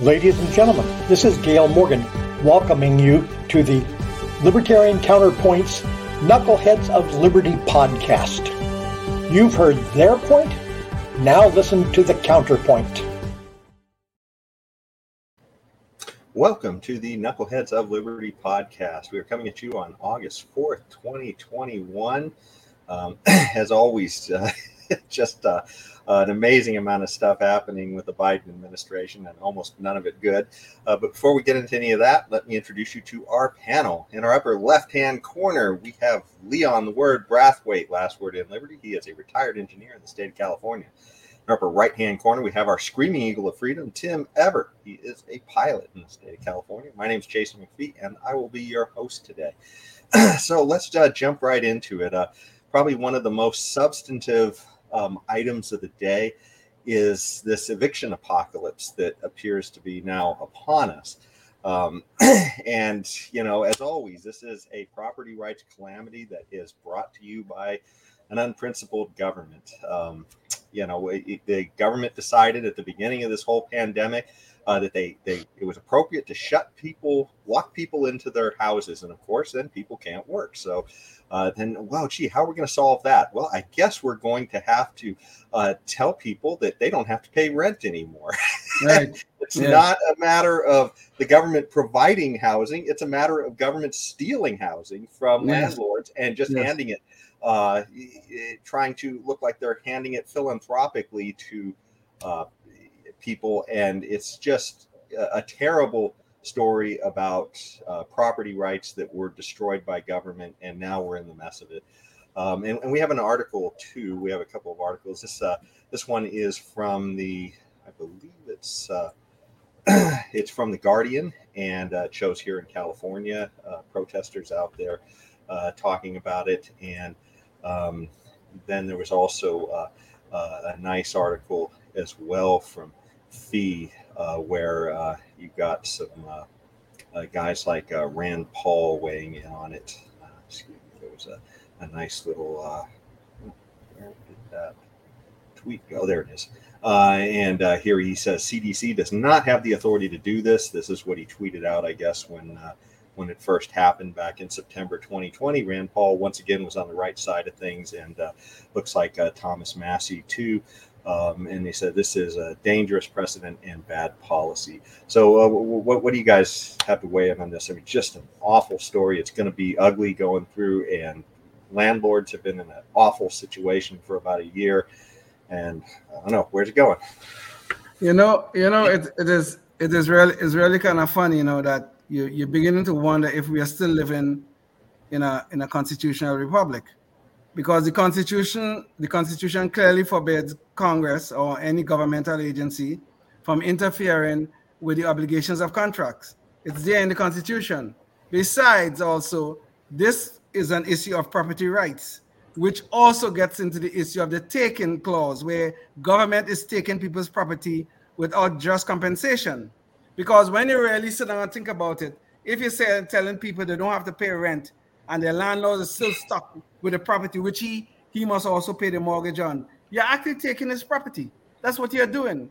Ladies and gentlemen, this is Gail Morgan welcoming you to the Libertarian Counterpoints Knuckleheads of Liberty podcast. You've heard their point, now listen to the counterpoint. Welcome to the Knuckleheads of Liberty podcast. We are coming at you on August 4th, 2021. Um, as always, uh, just uh, an amazing amount of stuff happening with the Biden administration and almost none of it good. Uh, but before we get into any of that, let me introduce you to our panel. In our upper left hand corner, we have Leon the Word Brathwaite, last word in Liberty. He is a retired engineer in the state of California. In our upper right hand corner, we have our screaming eagle of freedom, Tim Ever. He is a pilot in the state of California. My name is Jason McPhee, and I will be your host today. so let's uh, jump right into it. Uh, probably one of the most substantive um, items of the day is this eviction apocalypse that appears to be now upon us. Um, and, you know, as always, this is a property rights calamity that is brought to you by an unprincipled government. Um, you know, it, the government decided at the beginning of this whole pandemic uh, that they they it was appropriate to shut people, lock people into their houses, and of course, then people can't work. So uh, then, well, gee, how are we going to solve that? Well, I guess we're going to have to uh, tell people that they don't have to pay rent anymore. Right. it's yeah. not a matter of the government providing housing; it's a matter of government stealing housing from yes. landlords and just yes. handing it, uh, trying to look like they're handing it philanthropically to uh, people, and it's just a, a terrible story about uh, property rights that were destroyed by government, and now we're in the mess of it. Um, and, and, we have an article too. We have a couple of articles. This uh, this one is from the, I believe it's uh, it's from the Guardian, and uh, shows here in California, uh, protesters out there uh, talking about it. And um, then there was also uh, a nice article as well from Fee where uh, you got some uh, uh guys like uh, Rand Paul weighing in on it. Uh, excuse me, there was a, a nice little tweet go? There it is. and here he says CDC does not have the authority to do this. This is what he tweeted out, I guess, when when it first happened back in September 2020. Rand Paul once again was on the right side of things, and uh, looks like uh, Thomas Massie too. Um, and they said this is a dangerous precedent and bad policy. So, uh, what, what do you guys have to weigh in on this? I mean, just an awful story. It's going to be ugly going through, and landlords have been in an awful situation for about a year. And I don't know where's it going. You know, you know, it, it is it is really it's really kind of funny, you know, that you you're beginning to wonder if we are still living in a in a constitutional republic because the constitution the constitution clearly forbids congress or any governmental agency from interfering with the obligations of contracts. It's there in the constitution. Besides also this is an issue of property rights which also gets into the issue of the taking clause where government is taking people's property without just compensation. Because when you really sit down and think about it if you're telling people they don't have to pay rent and the landlord is still stuck with the property, which he he must also pay the mortgage on. You're actually taking his property. That's what you're doing.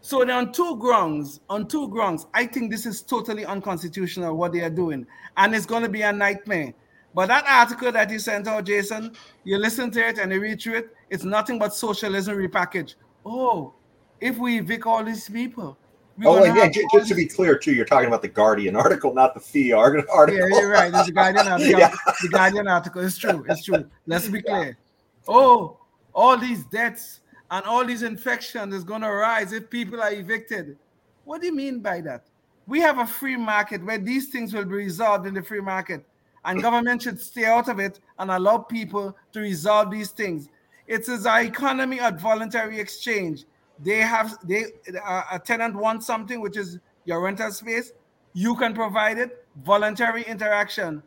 So on two grounds, on two grounds, I think this is totally unconstitutional what they are doing, and it's going to be a nightmare. But that article that you sent out, Jason, you listen to it and you read through it. It's nothing but socialism repackaged. Oh, if we evict all these people, oh, and yeah, just to be clear, too, you're talking about the Guardian article, not the Fee article. Yeah, you're right. It's the Guardian article. yeah. The Guardian article. It's true. It's true. Let's be clear. Oh, all these deaths and all these infections is going to rise if people are evicted. What do you mean by that? We have a free market where these things will be resolved in the free market, and government should stay out of it and allow people to resolve these things. It is our economy of voluntary exchange they have they uh, a tenant wants something which is your rental space you can provide it. Voluntary interaction.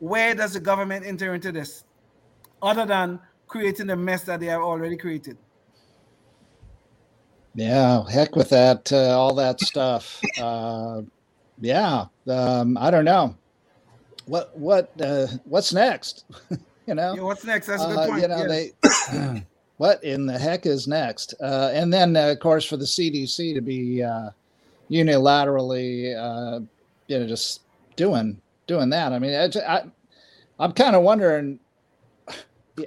Where does the government enter into this? Other than creating the mess that they have already created. Yeah heck with that uh, all that stuff. Uh, yeah um, i don't know. What what uh, what's next? You know? Yeah, what's next? That's a good uh, point you know yes. they what in the heck is next? Uh, and then, uh, of course, for the CDC to be uh, unilaterally, uh, you know, just doing doing that. I mean, I, I I'm kind of wondering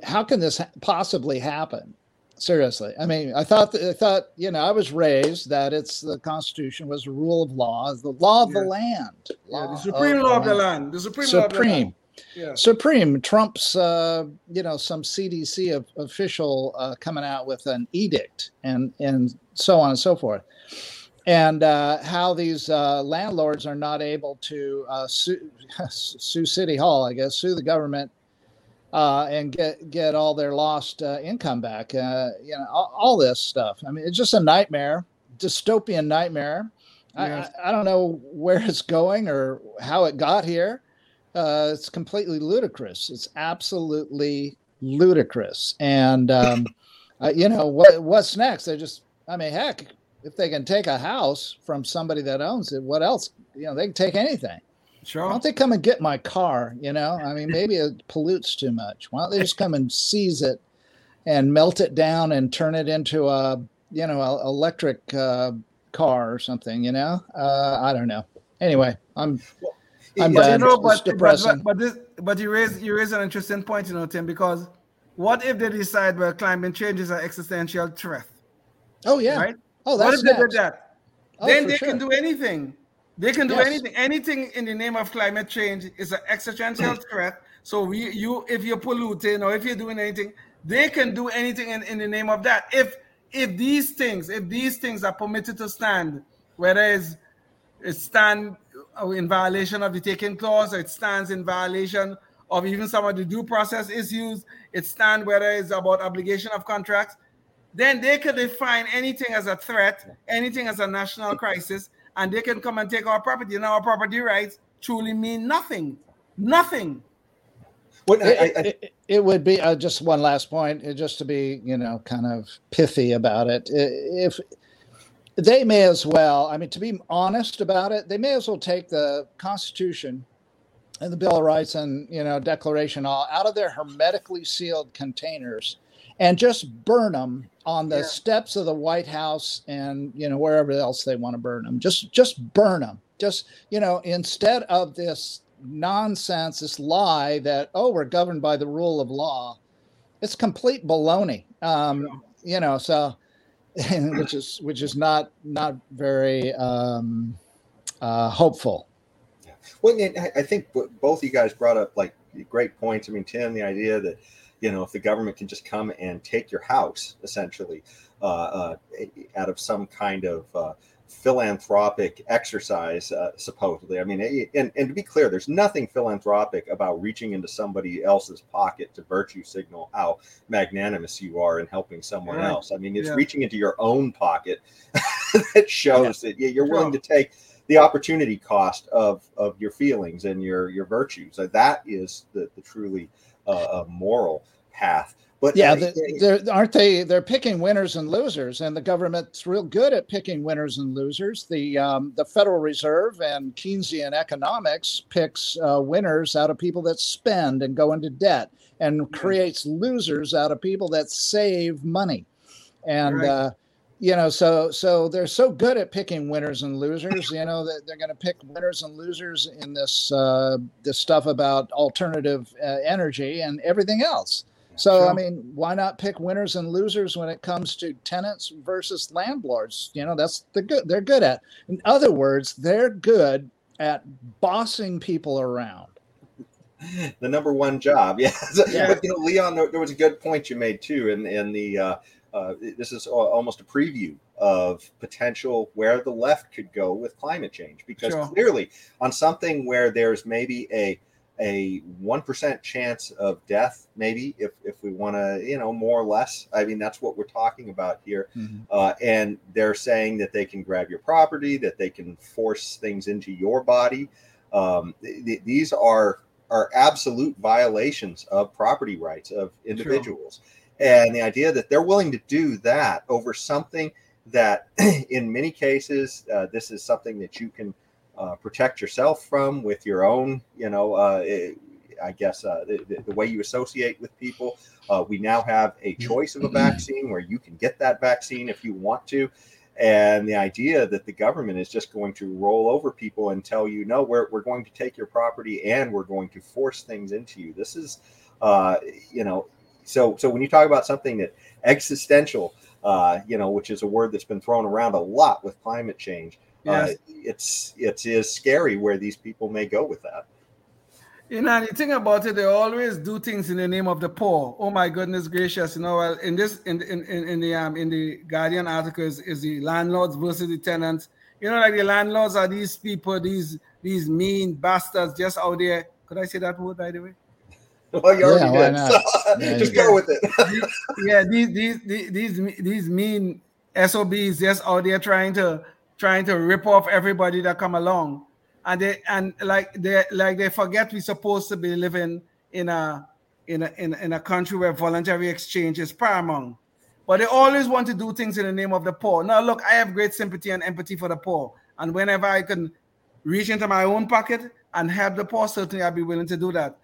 how can this possibly happen? Seriously, I mean, I thought I thought you know I was raised that it's the Constitution was a rule of law, the law of the land. Yeah, the supreme law of the land. The supreme. Law supreme. Yeah. Supreme. Trump's, uh, you know, some CDC official uh, coming out with an edict and and so on and so forth and uh, how these uh, landlords are not able to uh, sue, sue City Hall, I guess, sue the government uh, and get get all their lost uh, income back. Uh, you know, all, all, this stuff. I mean, it's just a nightmare, dystopian nightmare. Yes. I, I, don't know where it's going or how it got here. It's completely ludicrous. It's absolutely ludicrous. And um, you know what? What's next? They just, I mean, heck, if they can take a house from somebody that owns it, what else? You know, they can take anything. Sure. Why don't they come and get my car? You know, I mean, maybe it pollutes too much. Why don't they just come and seize it and melt it down and turn it into a, you know, a electric uh, car or something? You know, uh, I don't know. Anyway, I'm. I'm but you know, but, but, but, this, but you raise you raise an interesting point, you know, Tim, because what if they decide well climate change is an existential threat? Oh yeah, right. Oh, that's what if they did that? Oh, then they sure. can do anything. They can do yes. anything. Anything in the name of climate change is an existential threat. So we, you, if you're polluting or if you're doing anything, they can do anything in, in the name of that. If if these things, if these things are permitted to stand, whether it's it stand in violation of the taking clause, or it stands in violation of even some of the due process issues, it stand whether it's about obligation of contracts, then they could define anything as a threat, anything as a national crisis, and they can come and take our property. And our property rights truly mean nothing. Nothing. Well, I, I, it, it, would be uh, just one last point, uh, just to be, you know, kind of pithy about it. If they may as well, I mean, to be honest about it, they may as well take the Constitution and the Bill of Rights and you know Declaration all out of their hermetically sealed containers and just burn them on the yeah. steps of the White House and you know wherever else they want to burn them. Just just burn them. Just you know instead of this nonsense, this lie that oh we're governed by the rule of law, it's complete baloney. Um, yeah. You know so. which is which is not not very um, uh, hopeful. Yeah. Well, I think both you guys brought up like great points. I mean, Tim, the idea that you know if the government can just come and take your house essentially uh, uh, out of some kind of uh, philanthropic exercise uh, supposedly i mean and, and to be clear there's nothing philanthropic about reaching into somebody else's pocket to virtue signal how magnanimous you are in helping someone right. else i mean it's yeah. reaching into your own pocket that shows yeah. that you're willing to take the opportunity cost of of your feelings and your your virtues that is the, the truly a moral path. But yeah, the, aren't they? They're picking winners and losers, and the government's real good at picking winners and losers. The um, the Federal Reserve and Keynesian economics picks uh, winners out of people that spend and go into debt, and creates losers out of people that save money. And right. uh, you know so so they're so good at picking winners and losers you know that they're going to pick winners and losers in this uh, this stuff about alternative uh, energy and everything else so sure. i mean why not pick winners and losers when it comes to tenants versus landlords you know that's the good they're good at in other words they're good at bossing people around the number one job yeah, yeah. but you know leon there, there, was a good point you made too in in the uh, uh, this is almost a preview of potential where the left could go with climate change because sure. clearly on something where there's maybe a a 1% chance of death maybe if, if we want to you know more or less. I mean that's what we're talking about here. Mm-hmm. uh, and they're saying that they can grab your property that they can force things into your body. Um, th- these are are absolute violations of property rights of individuals. Sure and the idea that they're willing to do that over something that in many cases uh, this is something that you can uh, protect yourself from with your own you know uh, eh, i guess uh, the, the, way you associate with people. Uh, we now have a choice of a vaccine where you can get that vaccine if you want to. And the idea that the government is just going to roll over people and tell you, no, we're, we're going to take your property and we're going to force things into you. This is, uh, you know, so so when you talk about something that existential, uh, you know, which is a word that's been thrown around a lot with climate change, yes. uh, it's it is scary where these people may go with that. You know, the thing about it, they always do things in the name of the poor. Oh my goodness gracious! You know, well, in this, in in in, in the um in the Guardian article is, is the landlords versus the tenants. You know, like the landlords are these people, these these mean bastards just out there. Could I say that word by the way? Well, you already yeah, did. So yeah, just go with it. yeah, these, these these these these mean SOBs just out there trying to trying to rip off everybody that come along and they and like they like they forget we're supposed to be living in a in a in, in a country where voluntary exchange is paramount. But they always want to do things in the name of the poor. Now, look, I have great sympathy and empathy for the poor. And whenever I can reach into my own pocket and help the poor, certainly I'll be willing to do that.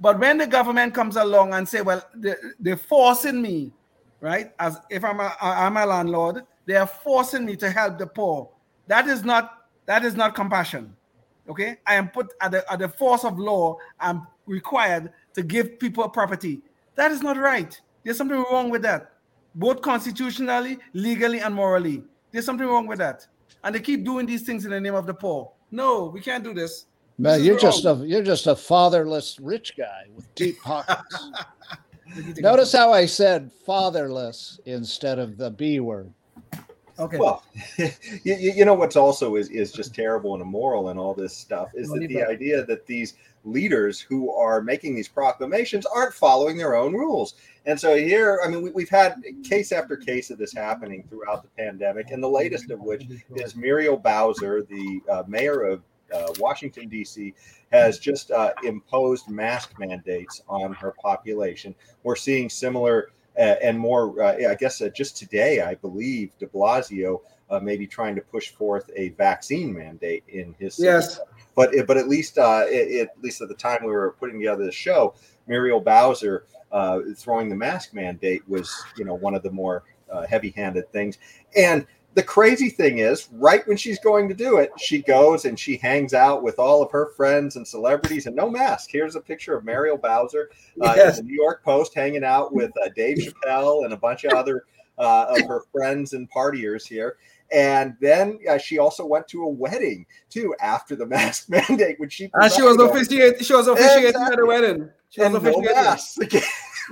But when the government comes along and say, well, they, are forcing me, right? As if I'm a, I'm a landlord, they are forcing me to help the poor. That is not that is not compassion. Okay, I am put at the, at the force of law. I'm required to give people property. That is not right. There's something wrong with that, both constitutionally, legally, and morally. There's something wrong with that, and they keep doing these things in the name of the poor. No, we can't do this. Man, you're just a you're just a fatherless rich guy with deep pockets. Notice how I said fatherless instead of the B word. Okay. Well, you, you know what's also is is just terrible and immoral and all this stuff is that the idea that these leaders who are making these proclamations aren't following their own rules. And so here, I mean, we, have had case after case of this happening throughout the pandemic, and the latest of which is Muriel Bowser, the uh, mayor of uh, Washington D.C. has just uh, imposed mask mandates on her population. We're seeing similar Uh, and more, uh, I guess uh, just today, I believe de Blasio uh, may be trying to push forth a vaccine mandate in his city. Yes. But, but at least uh, it, at least at the time we were putting together the show, Muriel Bowser throwing the mask mandate was you know one of the more heavy-handed things. And the crazy thing is, right when she's going to do it, she goes and she hangs out with all of her friends and celebrities and no mask. Here's a picture of Muriel Bowser uh, yes. in the New York Post hanging out with uh, Dave Chappelle and a bunch of other uh, of her friends and partiers here. And then uh, she also went to a wedding too after the mask mandate, which she and she was officiating. She was officiating exactly. at a wedding. She was officiating. No.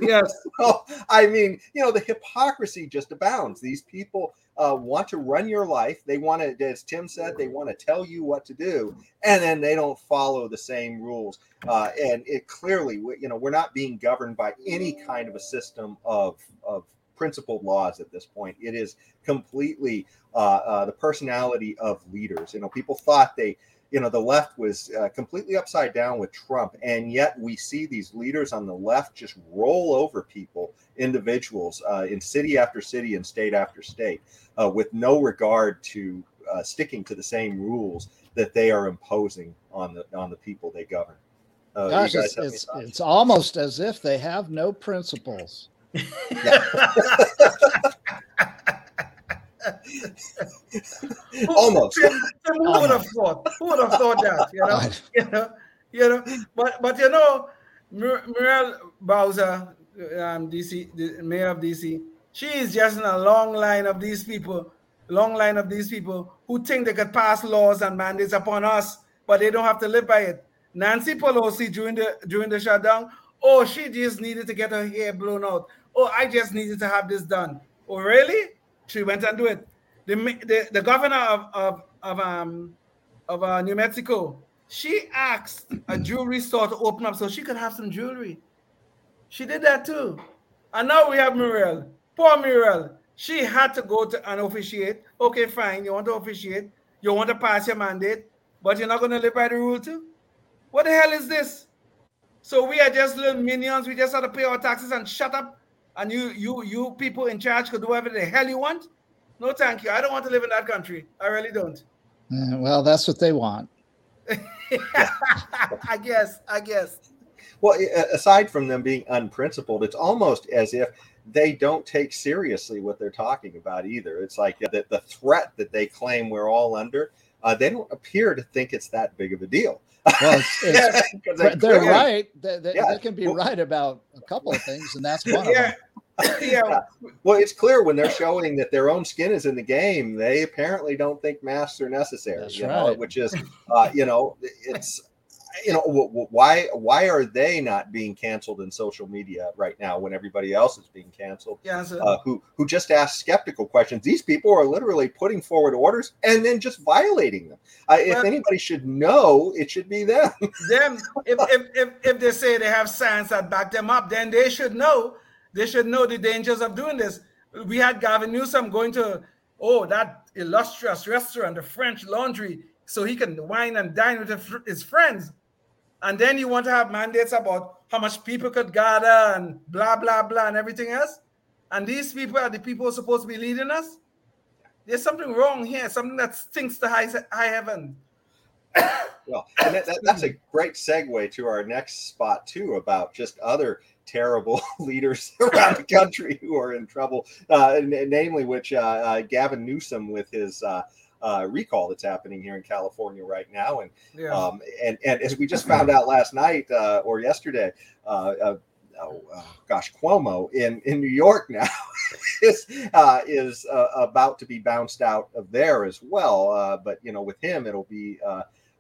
Yes. well, I mean, you know, the hypocrisy just abounds. These people uh, want to run your life. They want to, as Tim said, they want to tell you what to do, and then they don't follow the same rules. Uh, and it clearly, you know, we're not being governed by any kind of a system of of principled laws at this point. It is completely uh, uh the personality of leaders. You know, people thought they you know the left was uh, completely upside down with Trump, and yet we see these leaders on the left just roll over people, individuals uh, in city after city and state after state, uh, with no regard to uh, sticking to the same rules that they are imposing on the on the people they govern. Uh, Gosh, it's, it's, it's almost as if they have no principles. Almost. who would have thought? Who would have thought that? You know, you know, you know. But but you know, Muriel Bowser, um, DC, the mayor of DC, she is just in a long line of these people, long line of these people who think they could pass laws and mandates upon us, but they don't have to live by it. Nancy Pelosi during the during the shutdown, oh, she just needed to get her hair blown out. Oh, I just needed to have this done. Oh, really? She went and do it. The, the, the governor of, of, of, um, of uh, New Mexico, she asked a jewelry store to open up so she could have some jewelry. She did that too. And now we have Muriel. Poor Muriel. She had to go to and officiate. Okay, fine. You want to officiate. You want to pass your mandate, but you're not going to live by the rule too? What the hell is this? So we are just little minions. We just have to pay our taxes and shut up and you you you people in charge could do whatever the hell you want. No, thank you. I don't want to live in that country. I really don't. Uh, well, that's what they want. I guess. I guess. Well, aside from them being unprincipled, it's almost as if they don't take seriously what they're talking about either. It's like the, the threat that they claim we're all under, uh, they don't appear to think it's that big of a deal. Well, it's, it's, they're, they're right. They, they, yeah. they, can be well, right about a couple of things, and that's one yeah. Of them. yeah. Well, it's clear when they're showing that their own skin is in the game, they apparently don't think masks are necessary. That's you right. know, which is, uh, you know, it's you know why why are they not being canceled in social media right now when everybody else is being canceled yeah, so, uh, who who just ask skeptical questions these people are literally putting forward orders and then just violating them uh, if anybody should know it should be them them if, if, if, if they say they have science that back them up then they should know they should know the dangers of doing this. We had gavin newsom going to oh that illustrious restaurant the french laundry so he can wine and dine with his friends. And then you want to have mandates about how much people could gather and blah blah blah and everything else? And these people are the people supposed to be leading us? There's something wrong here something that stinks to high, high heaven well and that, that, that's a great segue to our next spot too about just other terrible leaders around the country who are in trouble uh, namely which uh, uh, gavin newsom with his uh, uh, recall that's happening here in California right now. And yeah. um, and and as we just found out last night uh, or yesterday, uh, uh oh, uh, gosh, Cuomo in in New York now is uh, is about to be bounced out of there as well. but you know, with him, it'll be.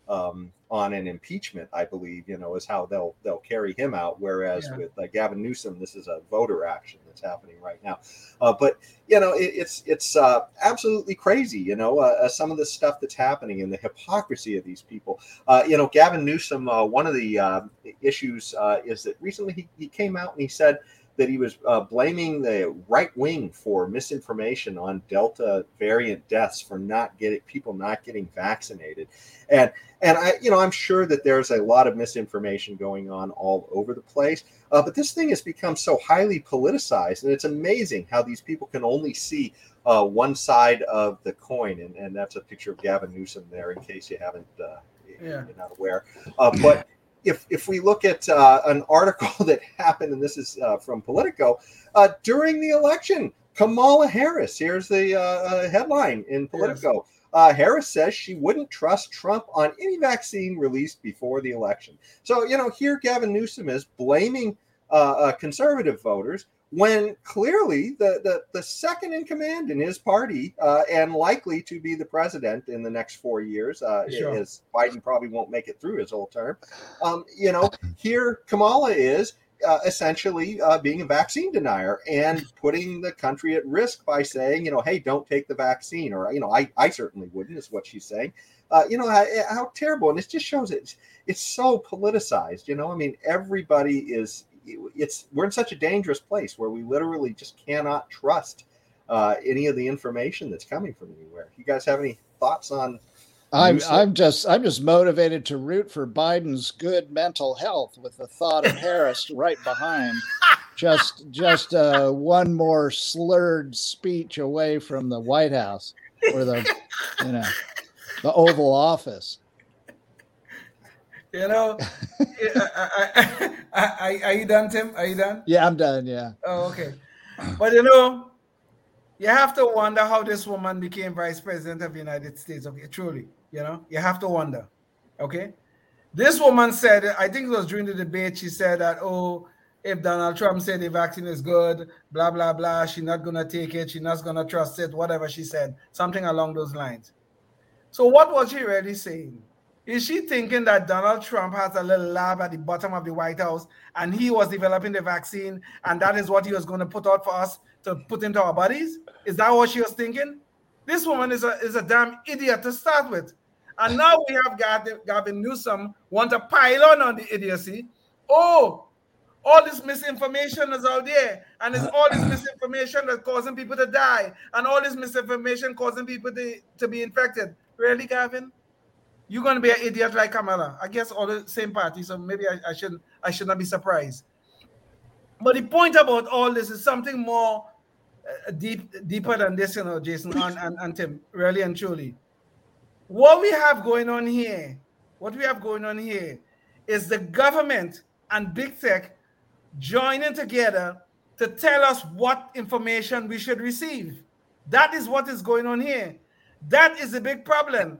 Um, on an impeachment, I believe, you know, is how they'll they'll carry him out. Whereas yeah. with uh, Gavin Newsom, this is a voter action that's happening right now. Uh, but you know, it, it's it's uh, absolutely crazy. You know, uh, uh some of the stuff that's happening and the hypocrisy of these people. Uh, you know, Gavin Newsom. one of the issues is that recently he, he came out and he said that he was uh, blaming the right wing for misinformation on Delta variant deaths for not getting people not getting vaccinated, and and I you know I'm sure that there's a lot of misinformation going on all over the place, uh, but this thing has become so highly politicized, and it's amazing how these people can only see uh, one side of the coin, and, and that's a picture of Gavin Newsom there, in case you haven't. Uh, yeah. You're not aware, uh, but if if we look at uh, an article that happened, and this is uh, from Politico, uh, during the election, Kamala Harris. Here's the uh, uh, headline in Politico. Yes. Uh, Harris says she wouldn't trust Trump on any vaccine released before the election. So you know, here Gavin Newsom is blaming conservative voters when clearly the, the, the second in command in his party uh, and likely to be the president in the next four years, uh, sure. as Biden probably won't make it through his whole term. Um, you know, here Kamala is uh, essentially uh, being a vaccine denier and putting the country at risk by saying, you know, hey, don't take the vaccine, or you know, I I certainly wouldn't, is what she's saying. Uh, you know how, how terrible, and it just shows it. It's so politicized. You know, I mean, everybody is it's we're in such a dangerous place where we literally just cannot trust uh, any of the information that's coming from anywhere. You guys have any thoughts on? I'm I'm just I'm just motivated to root for Biden's good mental health with the thought of Harris right behind. Just just uh, one more slurred speech away from the White House or the you know the Oval Office. You know, I, I, I, are you done, Tim? Are you done? Yeah, I'm done. Yeah. Oh, okay. But you know, you have to wonder how this woman became vice president of the United States. Okay, truly, you know, you have to wonder. Okay, this woman said, I think it was during the debate, she said that, oh, if Donald Trump said the vaccine is good, blah blah blah, she's not gonna take it, she's not gonna trust it, whatever she said, something along those lines. So what was she really saying? Is she thinking that Donald Trump has a little lab at the bottom of the White House and he was developing the vaccine and that is what he was going to put out for us to put into our bodies? Is that what she was thinking? This woman is a, is a damn idiot to start with. And now we have Gavin, Gavin Newsom want to pile on on the idiocy. Oh, all this misinformation is out there, and it's all this misinformation that's causing people to die, and all this misinformation causing people to, to be infected. Really, Gavin? You're to be an idiot like Kamala. I guess all the same party, so maybe I, I shouldn't I should not be surprised. But the point about all this is something more uh, deep deeper than this, you know, Jason and, and, and Tim, really and truly. What we have going on here, what we have going on here is the government and big tech joining together to tell us what information we should receive. That is what is going on here. That is a big problem.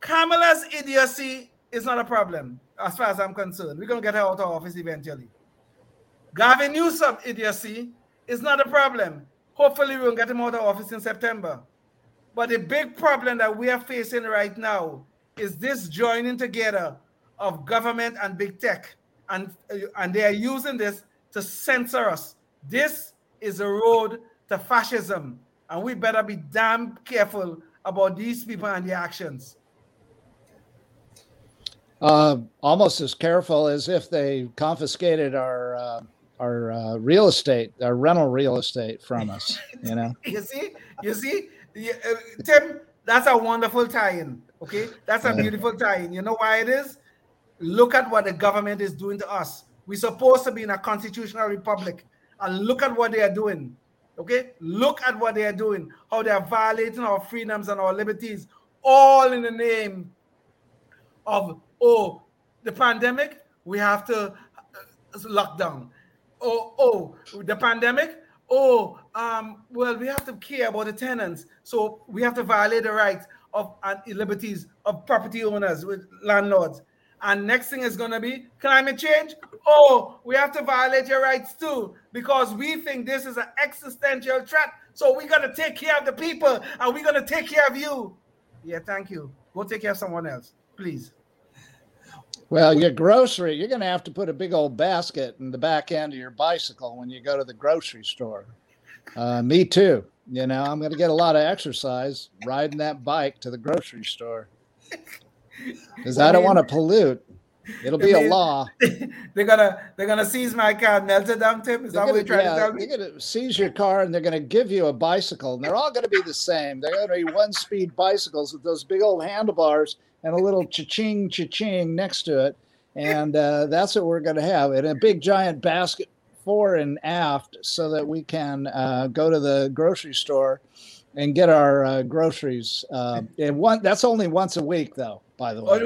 Kamala's idiocy is not a problem, as far as I'm concerned. We're going to get her out of office eventually. Gavin Newsom idiocy is not a problem. Hopefully, we'll get him out of office in September. But the big problem that we are facing right now is this joining together of government and big tech. And, uh, and they are using this to censor us. This is a road to fascism. And we better be damn careful about these people and their actions. Uh, almost as careful as if they confiscated our uh, our uh, real estate, our rental real estate from us. You know. you see, you see, uh, Tim. That's a wonderful tie-in. Okay, that's a beautiful tie-in. You know why it is? Look at what the government is doing to us. We're supposed to be in a constitutional republic, and look at what they are doing. Okay, look at what they are doing. How they are violating our freedoms and our liberties, all in the name of oh, the pandemic. We have to uh, lock down. Oh, oh, the pandemic. Oh, um, well, we have to care about the tenants, so we have to violate the rights of and liberties of property owners with landlords. And next thing is going to be climate change. Oh, we have to violate your rights too because we think this is an existential threat. So we're going to take care of the people and we're going to take care of you. Yeah, thank you. Go take care of someone else, please. Well, your grocery, you're going to have to put a big old basket in the back end of your bicycle when you go to the grocery store. Uh, me too. You know, I'm going to get a lot of exercise riding that bike to the grocery store because I don't want to pollute. It'll be a law. they're gonna they're gonna seize my car, and melt it down, Tim. Is they're that what you're trying yeah, to tell me? They're gonna seize your car and they're gonna give you a bicycle, and they're all gonna be the same. They're gonna be one-speed bicycles with those big old handlebars and a little cha-ching, cha-ching next to it, and uh, that's what we're gonna have. And a big giant basket fore and aft, so that we can uh, go to the grocery store and get our uh, groceries. Uh, and one that's only once a week, though by the way.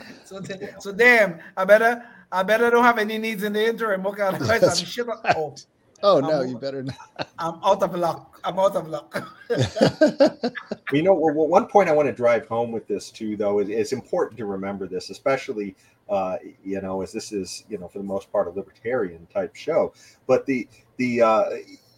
so, so damn, I better I better don't have any needs in the interim. Okay, I'm shit. Oh, oh no, I'm, you better not. I'm out of luck. I'm out of luck. you know, well, one point I want to drive home with this too, though, is it's important to remember this, especially uh, you know, as this is you know for the most part a libertarian type show, but the the uh,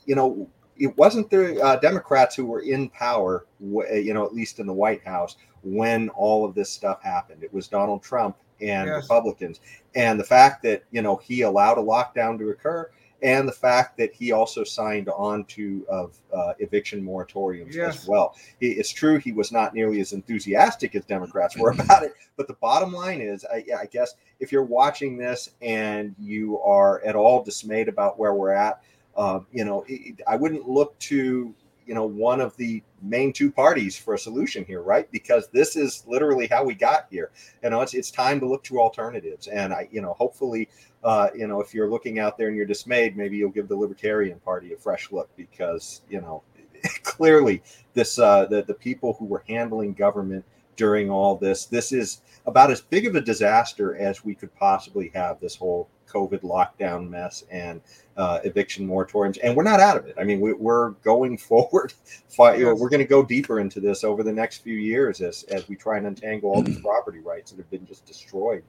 you know it wasn't the uh, Democrats who were in power, you know, at least in the White House when all of this stuff happened. It was Donald Trump and yes. Republicans. And the fact that, you know, he allowed a lockdown to occur and the fact that he also signed on to of uh, eviction moratoriums yes. as well. It's true he was not nearly as enthusiastic as Democrats were about it, but the bottom line is, I, I guess, if you're watching this and you are at all dismayed about where we're at, um, you know, it, I wouldn't look to you know one of the main two parties for a solution here, right? Because this is literally how we got here. You know, it's it's time to look to alternatives, and I, you know, hopefully, uh, you know, if you're looking out there and you're dismayed, maybe you'll give the Libertarian Party a fresh look because you know, clearly, this uh, the the people who were handling government during all this, this is about as big of a disaster as we could possibly have. This whole COVID lockdown mess and uh, eviction moratoriums, and we're not out of it. I mean, we, are going forward. Fight, yes. We're going to go deeper into this over the next few years as as we try and untangle all these property rights that have been just destroyed.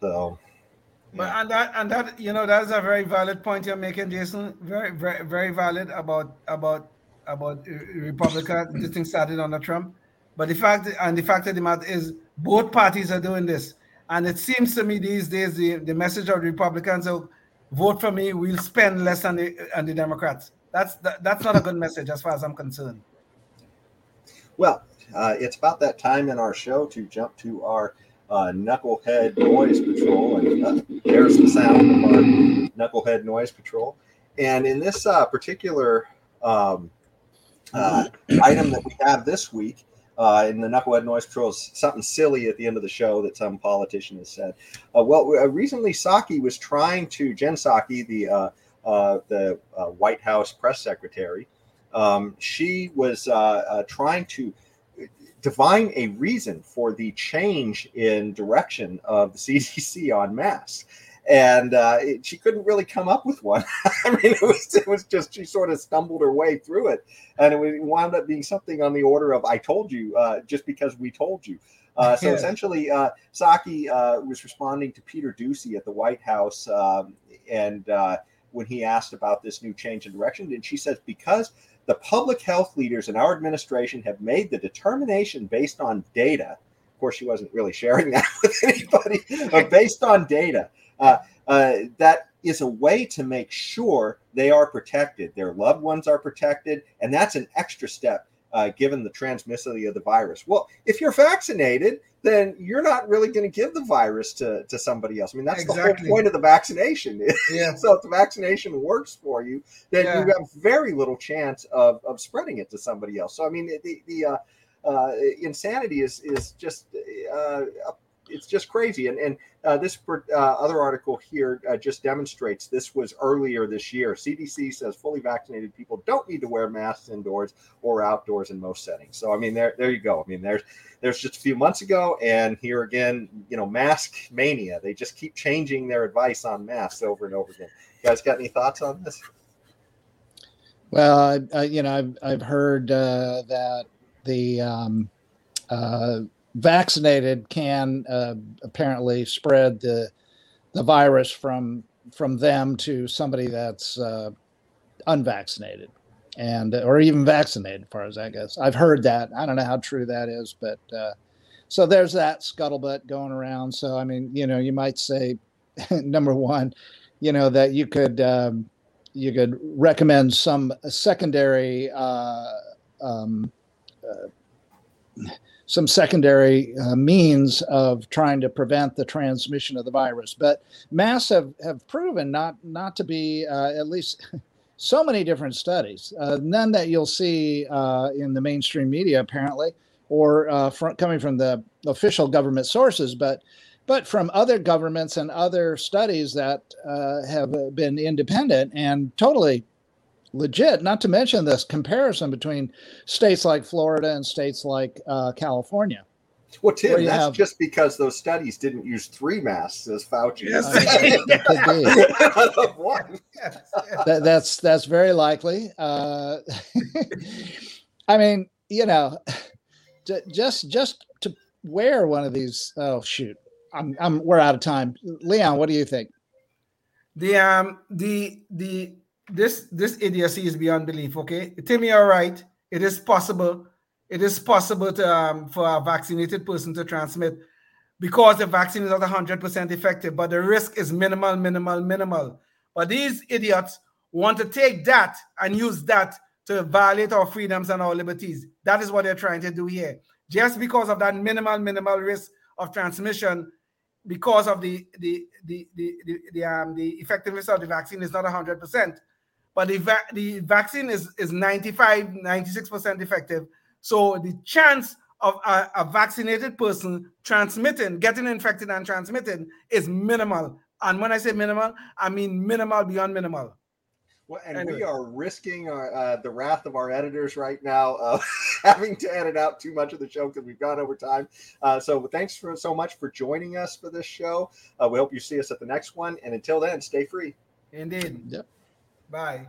So. Yeah. But and that and that you know that's a very valid point you're making, Jason. Very very very valid about about about Republican. this thing started under Trump, but the fact and the fact of the matter is both parties are doing this, and it seems to me these days the, the message of the Republicans are vote for me, we'll spend less on the on the Democrats. That's that, that's not a good message as far as I'm concerned. Well, uh, it's about that time in our show to jump to our uh, knucklehead noise patrol, and uh, there's the sound of our knucklehead noise patrol. And in this uh, particular um, uh, item that we have this week, uh, in the Knucklehead Noise Patrol something silly at the end of the show that some politician has said. Uh, well, uh, recently Psaki was trying to Jen Psaki, the uh, uh, the White House press secretary. Um, she was trying to divine a reason for the change in direction of the CDC on masks. And uh, it, she couldn't really come up with one. I mean, it was it was just she sort of stumbled her way through it, and it wound up being something on the order of "I told you," uh, just because we told you. Uh, so essentially, uh, Psaki uh, was responding to Peter Doocy at the White House, um, and uh, when he asked about this new change in direction, and she says because the public health leaders in our administration have made the determination based on data. Of course, she wasn't really sharing that with anybody, but based on data, uh, uh, that is a way to make sure they are protected, their loved ones are protected, and that's an extra step uh, given the transmissibility of the virus. Well, if you're vaccinated, then you're not really going to give the virus to, to somebody else. I mean, that's exactly. the whole point of the vaccination. Yeah. so if the vaccination works for you, then yeah. you have very little chance of, of spreading it to somebody else. So, I mean, the, the uh, uh, insanity is, is just uh, it's just crazy. And and uh, this uh, other article here uh, just demonstrates this was earlier this year. CDC says fully vaccinated people don't need to wear masks indoors or outdoors in most settings. So I mean, there there you go. I mean, there's there's just a few months ago, and here again, you know, mask mania. They just keep changing their advice on masks over and over again. You guys got any thoughts on this? Well, I, I, you know, I've I've heard uh, that the um, uh, vaccinated can uh, apparently spread the the virus from from them to somebody that's uh, unvaccinated and or even vaccinated as far as i guess i've heard that. I don't know how true that is but uh, so there's that scuttlebutt going around. So i mean you know you might say number one you know that you could um, you could recommend some secondary uh, um, uh, some secondary uh, means of trying to prevent the transmission of the virus. But masks have, have proven not not to be uh, at least so many different studies, uh, none that you'll see uh, in the mainstream media apparently, or uh, from, coming from the official government sources, but but from other governments and other studies that uh, have been independent and totally legit. Not to mention this comparison between states like Florida and states like uh, California. Well, Tim, that's have, just because those studies didn't use three masks, as Fauci. Yes, that, that's that's very likely. Uh, I mean, you know, just just to wear one of these. Oh shoot, I'm I'm we're out of time. Leon, what do you think? The um the the this this idiocy is beyond belief. Okay, Timmy, all right. It is possible. It is possible to, um, for a vaccinated person to transmit because the vaccine is not 100% effective, but the risk is minimal, minimal, minimal. But these idiots want to take that and use that to violate our freedoms and our liberties. That is what they're trying to do here. Just because of that minimal, minimal risk of transmission, because of the the the the the, the um the effectiveness of the vaccine is not 100 percent but the, va- the vaccine is, is 95, 96% effective. So the chance of a, a, vaccinated person transmitting, getting infected and transmitting is minimal. And when I say minimal, I mean minimal beyond minimal. Well, and anyway. we are risking our, uh, the wrath of our editors right now, uh, having to edit out too much of the show because we've gone over time. Uh, so thanks for so much for joining us for this show. Uh, we hope you see us at the next one. And until then, stay free. Indeed. Yep. Bye.